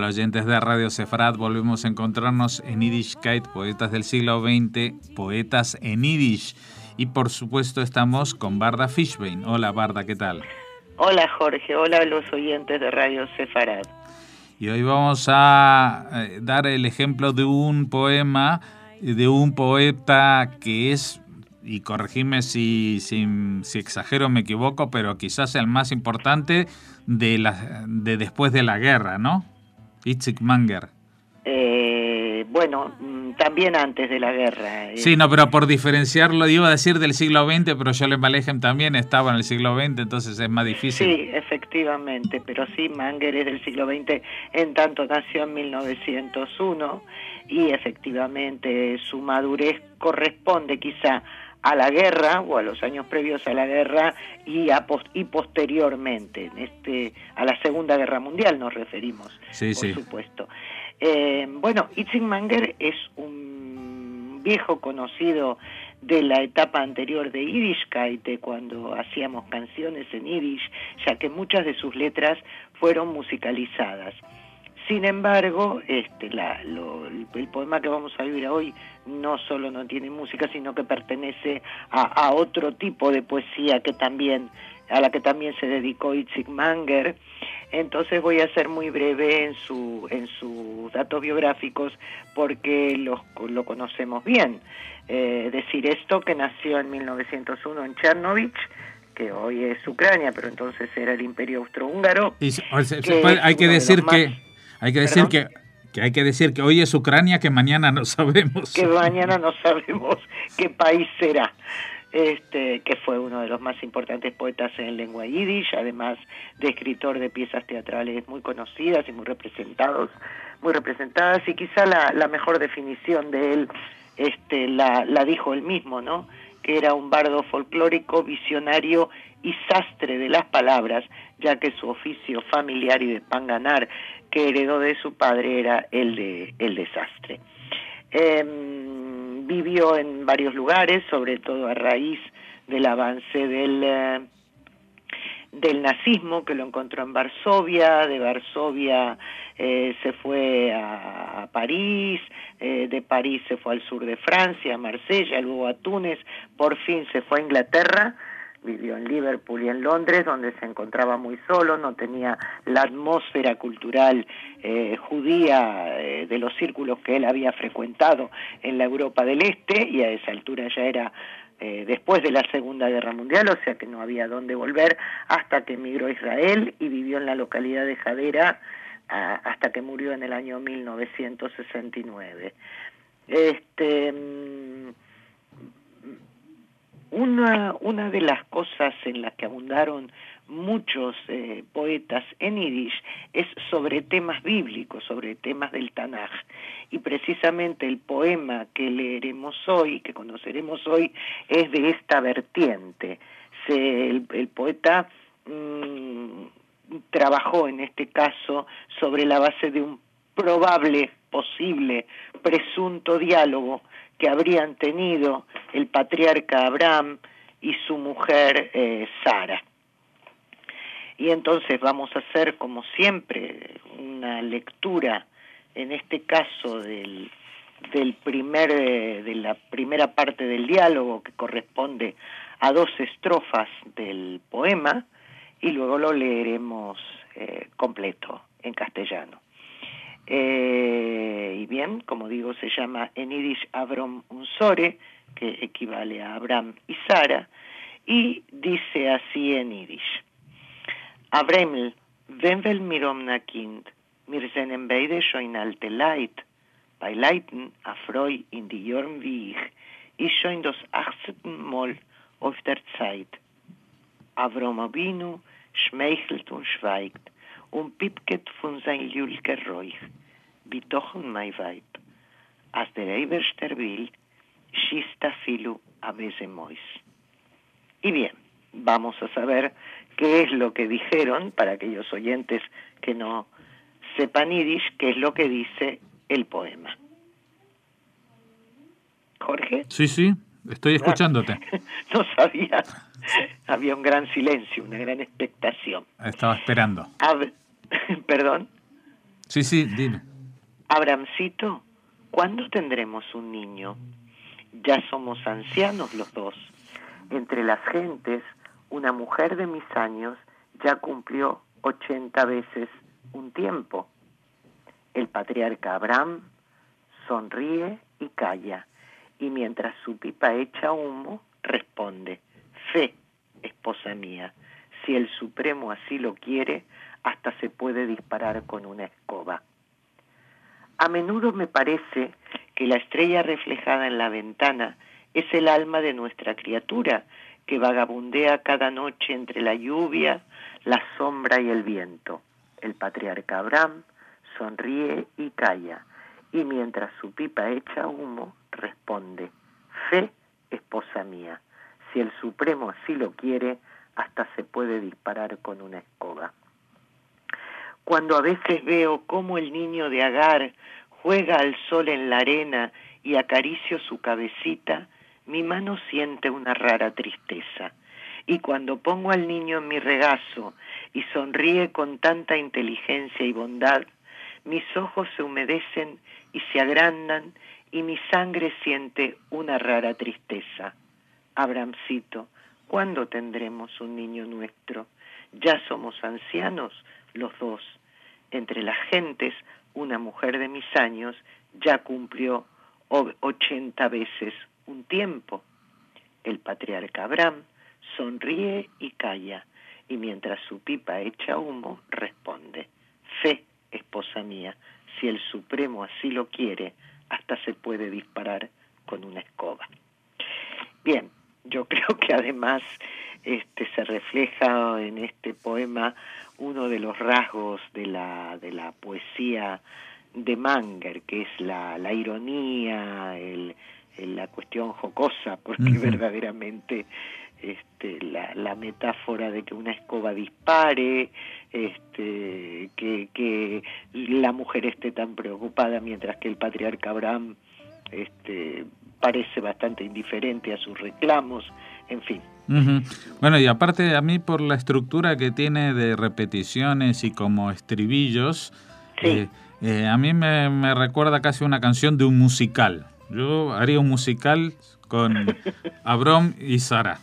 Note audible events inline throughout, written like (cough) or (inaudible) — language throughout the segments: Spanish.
Hola oyentes de Radio Sefarad, volvemos a encontrarnos en Yiddishkeit, poetas del siglo XX, poetas en Yiddish. Y por supuesto estamos con Barda Fishbein. Hola Barda, ¿qué tal? Hola Jorge, hola a los oyentes de Radio Sefarad. Y hoy vamos a eh, dar el ejemplo de un poema de un poeta que es, y corregime si, si, si exagero me equivoco, pero quizás el más importante de, la, de después de la guerra, ¿no? Itzik Manger. Eh, bueno, mm, también antes de la guerra. Eh. Sí, no, pero por diferenciarlo, iba a decir del siglo XX, pero Jolem Alejem también estaba en el siglo XX, entonces es más difícil. Sí, efectivamente, pero sí, Manger es del siglo XX, en tanto nació en 1901 y efectivamente su madurez corresponde quizá a la guerra o a los años previos a la guerra y, a y posteriormente, en este, a la Segunda Guerra Mundial nos referimos, por supuesto. Eh, bueno, Itzenmanger es un viejo conocido de la etapa anterior de Yiddishkeit, cuando hacíamos canciones en Yiddish, ya que muchas de sus letras fueron musicalizadas. Sin embargo, este, el, poema que vamos a vivir hoy no solo no tiene música, sino que pertenece a, otro tipo de poesía que también a la que también se dedicó Itzik Manger. Entonces voy a ser muy breve en, su, en sus datos biográficos porque los, lo conocemos bien. Eh, decir esto que nació en 1901 en Chernovich, que hoy es Ucrania, pero entonces era el imperio austrohúngaro. hay que decir que hay que decir que, que hay que decir que hoy es Ucrania, que mañana no (laughs) sabemos. Que mañana no sabemos qué país será. Este, que fue uno de los más importantes poetas en lengua yiddish, además de escritor de piezas teatrales muy conocidas y muy representados, muy representadas, y quizá la, la mejor definición de él este, la, la dijo él mismo, ¿no? que era un bardo folclórico, visionario y sastre de las palabras, ya que su oficio familiar y de panganar que heredó de su padre era el de el desastre. Em, vivió en varios lugares, sobre todo a raíz del avance del, eh, del nazismo, que lo encontró en Varsovia, de Varsovia eh, se fue a, París, eh, de París se fue al sur de Francia, a Marsella, luego a Túnez, por fin se fue a Inglaterra, vivió en Liverpool y en Londres, donde se encontraba muy solo, no tenía la atmósfera cultural eh, judía eh, de los círculos que él había frecuentado en la Europa del Este, y a esa altura ya era eh, después de la Segunda Guerra Mundial, o sea que no había dónde volver, hasta que emigró a Israel y vivió en la localidad de Jadera hasta que murió en el año 1969. Este, mm, una, una de las cosas en las que abundaron muchos eh, poetas en Yiddish es sobre temas bíblicos, sobre temas del Tanaj. Y precisamente el poema que leeremos hoy, que conoceremos hoy, es de esta vertiente. El, poeta mm, trabajó en este caso sobre la base de un probable, posible, presunto diálogo que habrían tenido el patriarca Abraham y su mujer eh, Sara. Y entonces vamos a hacer, como siempre, una lectura, en este caso, del, del primer, eh, de la primera parte del diálogo, que corresponde a dos estrofas del poema, y luego lo leeremos eh, completo en castellano. Eh, y bien, como digo, se llama en Yiddish Abram Unsore, que equivale a Abraham y Sara, y dice así en Yiddish. Abreml, wenn wel mir omna kind, mir beide schon alte Leid, bei Leiten a Freu in die Jorn wie ich, ist schon das achtzehnten Mal auf der Zeit. Avrom Abinu schmeichelt und schweigt und pipket von sein Lülker Räuch. bitochen mai vaip. As der Eberster will, shista filu a mois. Y bien, vamos a saber qué es lo que dijeron, para aquellos oyentes que no sepan yiddish, qué es lo que dice el poema. Jorge. Sí, sí, estoy escuchándote. (laughs) no sabía. Había un gran silencio, una gran expectación. Estaba esperando. (laughs) Perdón. Sí, sí, dime. Abramcito, ¿cuándo tendremos un niño? Ya somos ancianos los dos. Entre las gentes, una mujer de mis años ya cumplió ochenta veces un tiempo. El patriarca Abraham sonríe y calla, y mientras su pipa echa humo, responde, fe, esposa mía, si el Supremo así lo quiere, hasta se puede disparar con una escoba. A menudo me parece que la estrella reflejada en la ventana es el alma de nuestra criatura, que vagabundea cada noche entre la lluvia, la sombra y el viento. El patriarca Abraham sonríe y calla, y mientras su pipa echa humo, responde, Fe, esposa mía, si el Supremo así lo quiere, hasta se puede disparar con una escoba. Cuando a veces veo cómo el niño de Agar juega al sol en la arena y acaricio su cabecita, mi mano siente una rara tristeza. Y cuando pongo al niño en mi regazo y sonríe con tanta inteligencia y bondad, mis ojos se humedecen y se agrandan y mi sangre siente una rara tristeza. Abramcito, ¿cuándo tendremos un niño nuestro? Ya somos ancianos los dos. Entre las gentes, una mujer de mis años ya cumplió ochenta veces un tiempo. El patriarca Abraham sonríe y calla, y mientras su pipa echa humo, responde, Fe, esposa mía, si el Supremo así lo quiere, hasta se puede disparar con una escoba. Bien, yo (laughs) creo que además este, se refleja en este poema uno de los rasgos de la, de la poesía de Manger, que es la, la ironía, el, la cuestión jocosa, porque verdaderamente este, la, la, metáfora de que una escoba dispare, este, que, que la mujer esté tan preocupada mientras que el patriarca Abraham este, parece bastante indiferente a sus reclamos, en fin. Bueno, y aparte a mí por la estructura que tiene de repeticiones y como estribillos, eh, eh, a mí me, me, recuerda casi una canción de un musical. Yo haría un musical con (laughs) Abrom y Sara.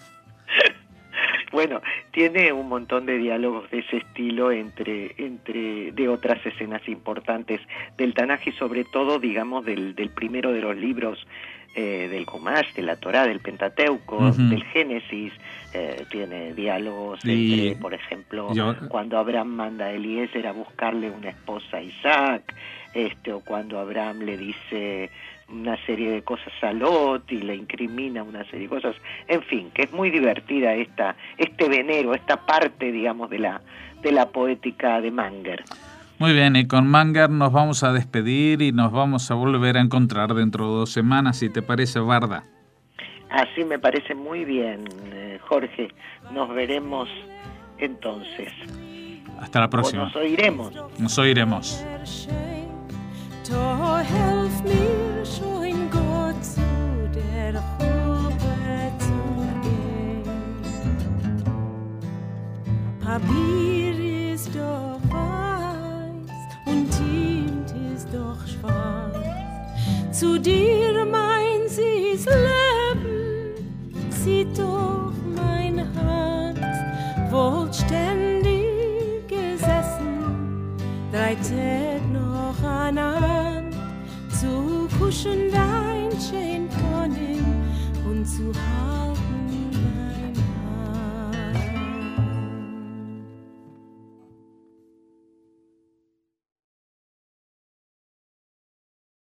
Bueno, tiene un montón de diálogos de ese estilo entre, entre de otras escenas importantes del Tanaj y sobre todo, digamos, del, del primero de los libros eh, del Kumash, de la Torá, del Pentateuco, del Génesis, eh, tiene diálogos entre, por ejemplo, cuando Abraham manda a Eliezer a buscarle una esposa a Isaac, este, o cuando Abraham le dice una serie de cosas a Lot y le incrimina una serie de cosas, en fin, que es muy divertida esta, este venero, esta parte, digamos, de la, de la poética de Manger. Muy bien, y con Manger nos vamos a despedir y nos vamos a volver a encontrar dentro de dos semanas, si te parece, Barda. Así me parece muy bien, eh, Jorge. Nos veremos entonces. Hasta la próxima. nos oiremos. Nos oiremos. Papier ist doch weiß und Tint ist doch schwarz. Zu dir mein sie's Leben, sieh doch mein Herz, wohlständig gesessen, drei Tät noch anhand, zu kuschen dein Schön und zu halten